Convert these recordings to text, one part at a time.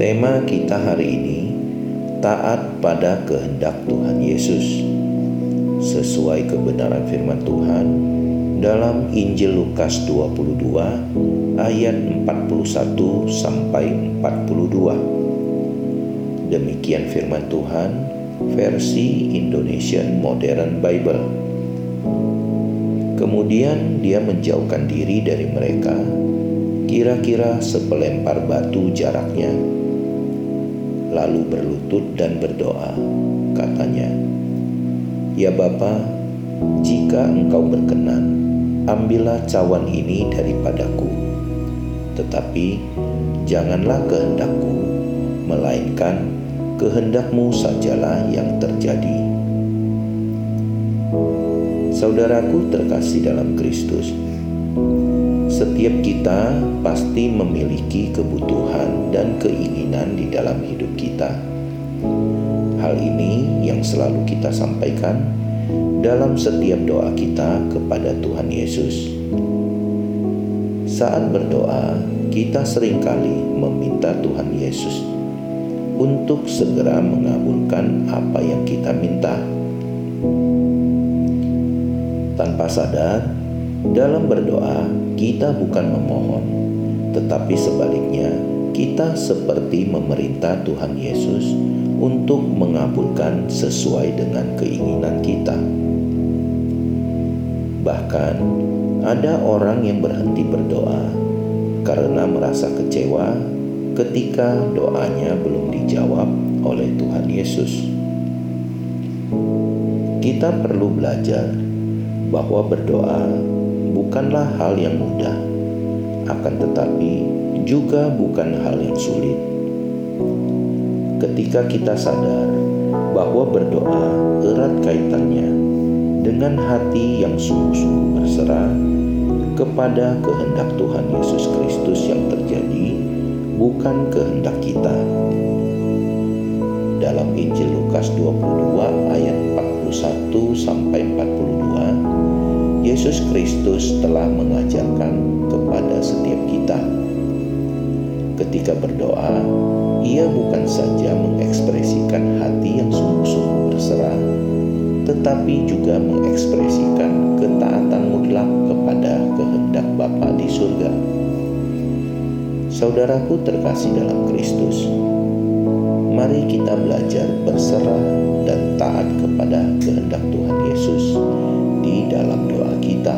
tema kita hari ini taat pada kehendak Tuhan Yesus sesuai kebenaran firman Tuhan dalam Injil Lukas 22 ayat 41 sampai 42. Demikian firman Tuhan versi Indonesian Modern Bible. Kemudian dia menjauhkan diri dari mereka, kira-kira sepelempar batu jaraknya. Lalu berlutut dan berdoa, katanya, "Ya Bapa, jika Engkau berkenan, ambillah cawan ini daripadaku. Tetapi janganlah kehendakku, melainkan kehendakmu sajalah yang terjadi. Saudaraku terkasih dalam Kristus, setiap kita pasti memiliki kebutuhan dan keinginan di dalam hidup kita. Hal ini yang selalu kita sampaikan dalam setiap doa kita kepada Tuhan Yesus. Saat berdoa, kita sering kali meminta Tuhan Yesus untuk segera mengabulkan apa yang kita minta. Tanpa sadar, dalam berdoa kita bukan memohon, tetapi sebaliknya kita seperti memerintah Tuhan Yesus untuk mengabulkan sesuai dengan keinginan kita. Bahkan ada orang yang berhenti berdoa karena merasa kecewa ketika doanya belum dijawab oleh Tuhan Yesus. Kita perlu belajar bahwa berdoa bukanlah hal yang mudah, akan tetapi juga bukan hal yang sulit. Ketika kita sadar bahwa berdoa erat kaitannya dengan hati yang sungguh-sungguh berserah kepada kehendak Tuhan Yesus Kristus yang terjadi bukan kehendak kita. Dalam Injil Lukas 22 ayat 41 sampai 42, Yesus Kristus telah mengajarkan kepada setiap kita. Ketika berdoa, ia bukan saja mengekspresikan hati yang sungguh-sungguh berserah, tetapi juga mengekspresikan ketaatan mutlak kepada kehendak Bapa di surga. Saudaraku terkasih dalam Kristus, mari kita belajar berserah dan taat kepada kehendak Tuhan Yesus di dalam doa kita.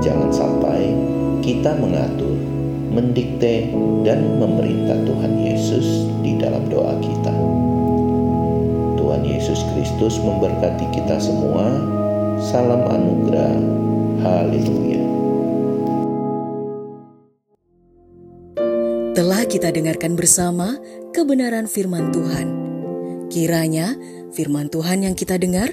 Jangan sampai kita mengatur, mendikte, dan memerintah Tuhan Yesus di dalam doa kita. Tuhan Yesus Kristus memberkati kita semua. Salam anugerah. Haleluya. Telah kita dengarkan bersama kebenaran firman Tuhan. Kiranya firman Tuhan yang kita dengar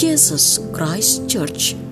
Jesus Christ Church.